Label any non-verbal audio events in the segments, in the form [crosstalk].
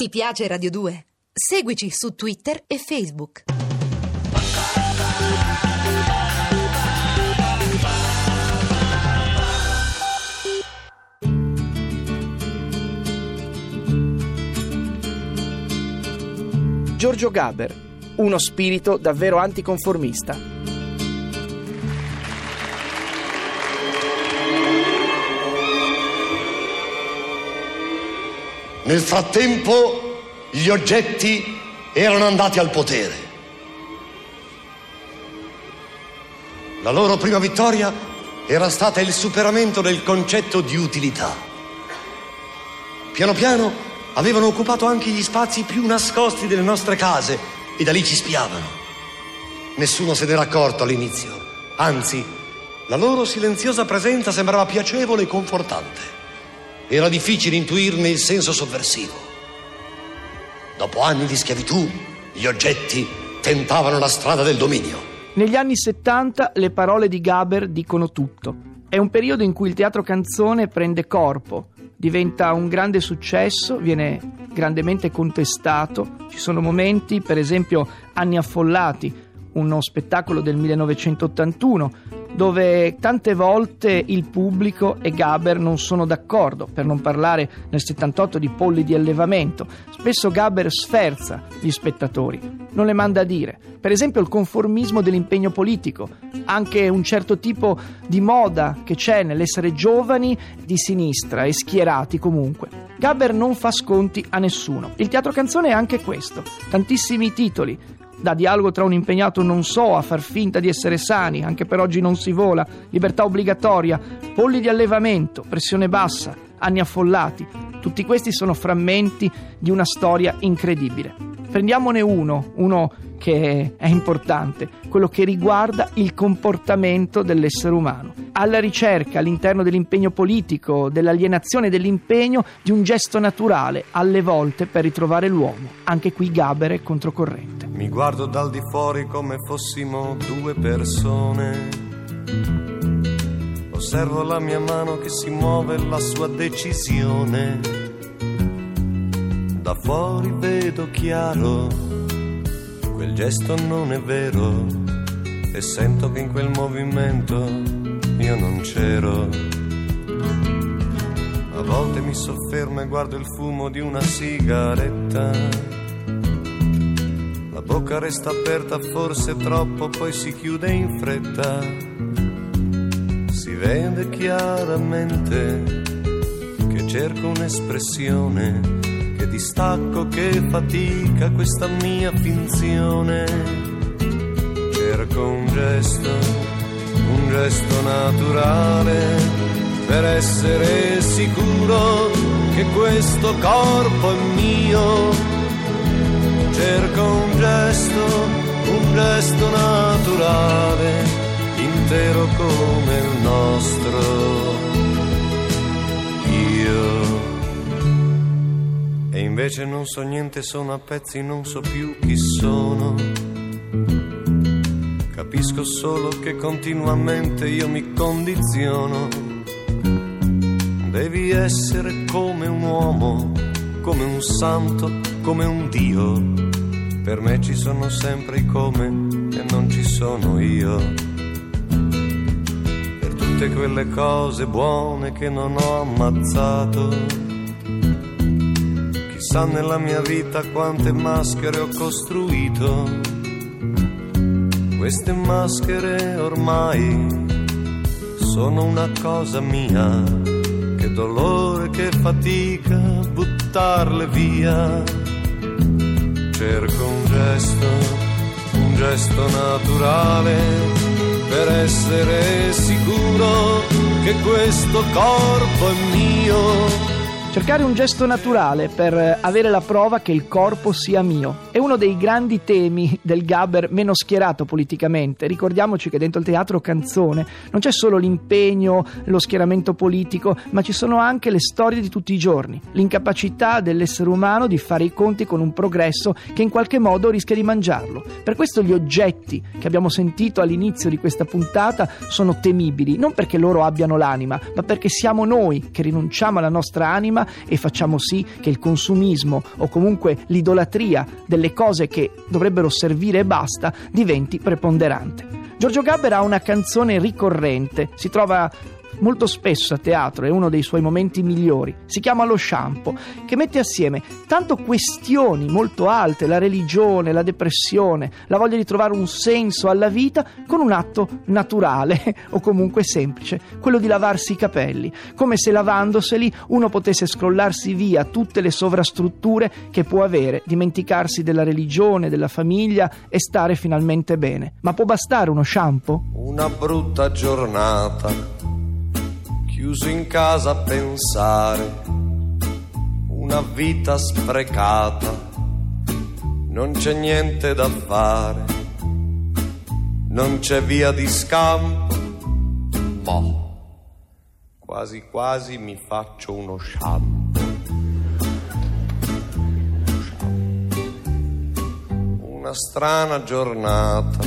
Ti piace Radio 2? Seguici su Twitter e Facebook. Giorgio Gaber, uno spirito davvero anticonformista. Nel frattempo gli oggetti erano andati al potere. La loro prima vittoria era stata il superamento del concetto di utilità. Piano piano avevano occupato anche gli spazi più nascosti delle nostre case e da lì ci spiavano. Nessuno se n'era accorto all'inizio, anzi, la loro silenziosa presenza sembrava piacevole e confortante. Era difficile intuirne il senso sovversivo. Dopo anni di schiavitù, gli oggetti tentavano la strada del dominio. Negli anni 70 le parole di Gaber dicono tutto. È un periodo in cui il teatro canzone prende corpo, diventa un grande successo, viene grandemente contestato. Ci sono momenti, per esempio Anni affollati, uno spettacolo del 1981, dove tante volte il pubblico e Gaber non sono d'accordo, per non parlare nel 78 di polli di allevamento. Spesso Gaber sferza gli spettatori, non le manda a dire. Per esempio il conformismo dell'impegno politico, anche un certo tipo di moda che c'è nell'essere giovani di sinistra e schierati comunque. Gaber non fa sconti a nessuno. Il teatro canzone è anche questo, tantissimi titoli, da dialogo tra un impegnato non so a far finta di essere sani, anche per oggi non si vola, libertà obbligatoria, polli di allevamento, pressione bassa, anni affollati. Tutti questi sono frammenti di una storia incredibile. Prendiamone uno, uno che è importante, quello che riguarda il comportamento dell'essere umano, alla ricerca all'interno dell'impegno politico, dell'alienazione dell'impegno di un gesto naturale, alle volte per ritrovare l'uomo. Anche qui Gaber è controcorrente. Mi guardo dal di fuori come fossimo due persone. Osservo la mia mano che si muove, la sua decisione. Da fuori vedo chiaro, quel gesto non è vero. E sento che in quel movimento io non c'ero. A volte mi soffermo e guardo il fumo di una sigaretta bocca resta aperta forse troppo, poi si chiude in fretta. Si vede chiaramente che cerco un'espressione, che distacco, che fatica questa mia finzione. Cerco un gesto, un gesto naturale, per essere sicuro che questo corpo è mio cerco un gesto, un gesto naturale, intero come il nostro. Io. E invece non so niente, sono a pezzi, non so più chi sono. Capisco solo che continuamente io mi condiziono. Devi essere come un uomo, come un santo, come un Dio per me ci sono sempre i come e non ci sono io. Per tutte quelle cose buone che non ho ammazzato. Chissà nella mia vita quante maschere ho costruito. Queste maschere ormai sono una cosa mia. Che dolore, che fatica buttarle via cerco un gesto, un gesto naturale per essere sicuro che questo corpo è mio Cercare un gesto naturale per avere la prova che il corpo sia mio è uno dei grandi temi del Gabber meno schierato politicamente. Ricordiamoci che dentro il teatro canzone non c'è solo l'impegno, lo schieramento politico, ma ci sono anche le storie di tutti i giorni, l'incapacità dell'essere umano di fare i conti con un progresso che in qualche modo rischia di mangiarlo. Per questo gli oggetti che abbiamo sentito all'inizio di questa puntata sono temibili, non perché loro abbiano l'anima, ma perché siamo noi che rinunciamo alla nostra anima e facciamo sì che il consumismo o comunque l'idolatria delle cose che dovrebbero servire e basta diventi preponderante. Giorgio Gabber ha una canzone ricorrente, si trova molto spesso a teatro, è uno dei suoi momenti migliori. Si chiama Lo Shampoo, che mette assieme tanto questioni molto alte, la religione, la depressione, la voglia di trovare un senso alla vita, con un atto naturale [laughs] o comunque semplice, quello di lavarsi i capelli, come se lavandoseli uno potesse scrollarsi via tutte le sovrastrutture che può avere, dimenticarsi della religione, della famiglia e stare finalmente bene. Ma può bastare uno shampoo? Una brutta giornata chiuso in casa a pensare, una vita sprecata, non c'è niente da fare, non c'è via di scampo, ma quasi quasi mi faccio uno shampoo. Una strana giornata,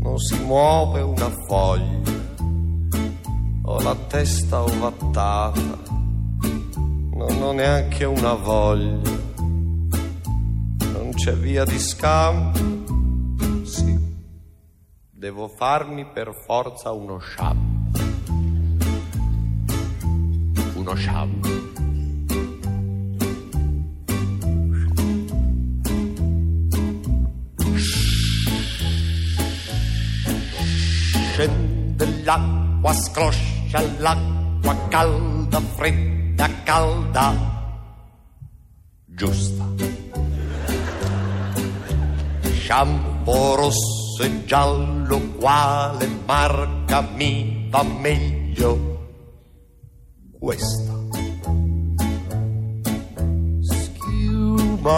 non si muove una foglia ho la testa ovattata, non ho neanche una voglia, non c'è via di scampo, sì, devo farmi per forza uno shampoo, uno shampoo. Scende l'acqua scroscia c'è l'acqua calda, fredda, calda, giusta. Shampoo rosso e giallo, quale marca mi va meglio? Questa. Schiuma,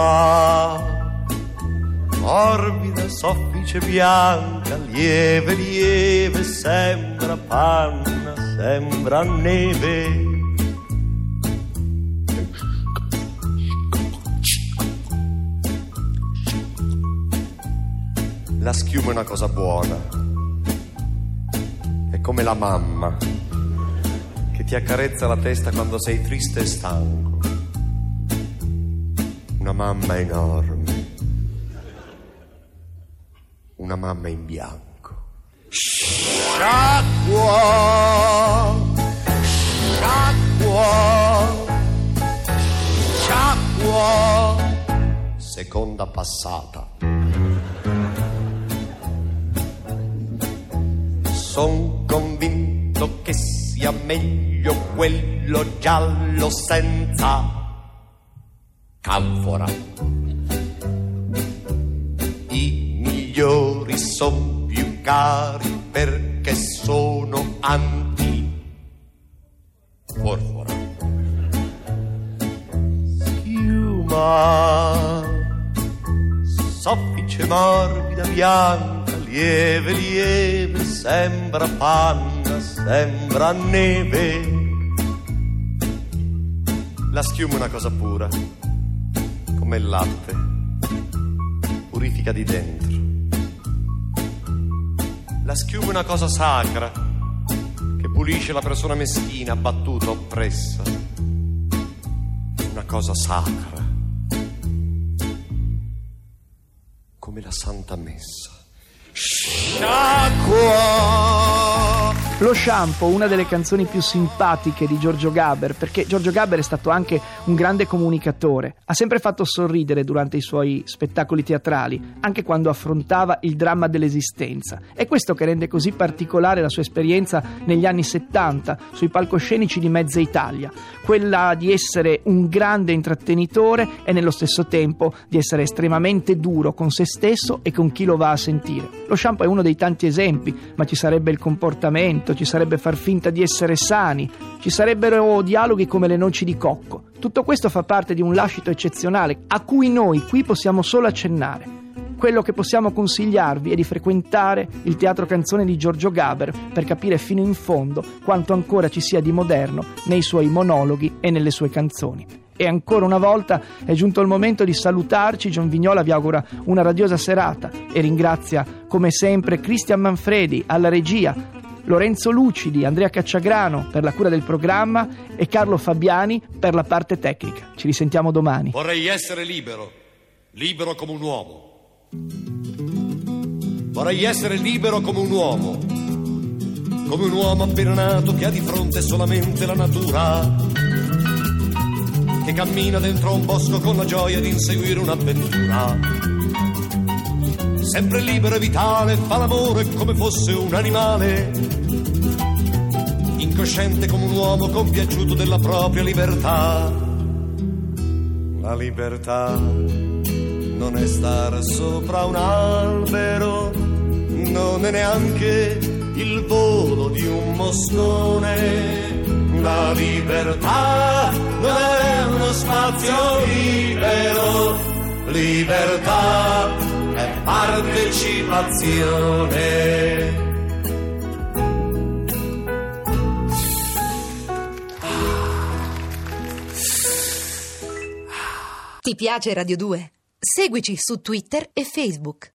morbida, soffice bianca, lieve, lieve, sembra panna sembra neve. La schiuma è una cosa buona. È come la mamma che ti accarezza la testa quando sei triste e stanco. Una mamma enorme. Una mamma in bianco. Sciacqua, Seconda passata. Son convinto che sia meglio quello giallo senza canfora. I migliori son più cari perché sono anti porfora. Schiuma, soffice morbida bianca, lieve lieve, sembra panna, sembra neve. La schiuma è una cosa pura, come il latte, purifica di dentro la schiuma è una cosa sacra che pulisce la persona meschina, abbattuta, oppressa. Una cosa sacra. Come la Santa Messa. Sciacqua! Lo shampoo, una delle canzoni più simpatiche di Giorgio Gaber, perché Giorgio Gaber è stato anche un grande comunicatore. Ha sempre fatto sorridere durante i suoi spettacoli teatrali, anche quando affrontava il dramma dell'esistenza. È questo che rende così particolare la sua esperienza negli anni 70 sui palcoscenici di mezza Italia, quella di essere un grande intrattenitore e nello stesso tempo di essere estremamente duro con se stesso e con chi lo va a sentire. Lo shampoo è uno dei tanti esempi, ma ci sarebbe il comportamento movimento, ci sarebbe far finta di essere sani, ci sarebbero dialoghi come le noci di cocco. Tutto questo fa parte di un lascito eccezionale a cui noi qui possiamo solo accennare. Quello che possiamo consigliarvi è di frequentare il teatro canzone di Giorgio Gaber per capire fino in fondo quanto ancora ci sia di moderno nei suoi monologhi e nelle sue canzoni. E ancora una volta è giunto il momento di salutarci. John Vignola vi augura una radiosa serata e ringrazia come sempre Cristian Manfredi alla regia, Lorenzo Lucidi, Andrea Cacciagrano per la cura del programma e Carlo Fabiani per la parte tecnica. Ci risentiamo domani. Vorrei essere libero, libero come un uomo. Vorrei essere libero come un uomo, come un uomo appena nato che ha di fronte solamente la natura, che cammina dentro un bosco con la gioia di inseguire un'avventura. Sempre libero e vitale, fa l'amore come fosse un animale, incosciente come un uomo compiaciuto della propria libertà. La libertà non è stare sopra un albero, non è neanche il volo di un moscone. La libertà non è uno spazio libero, libertà partecipazione. Ti piace Radio 2? Seguici su Twitter e Facebook.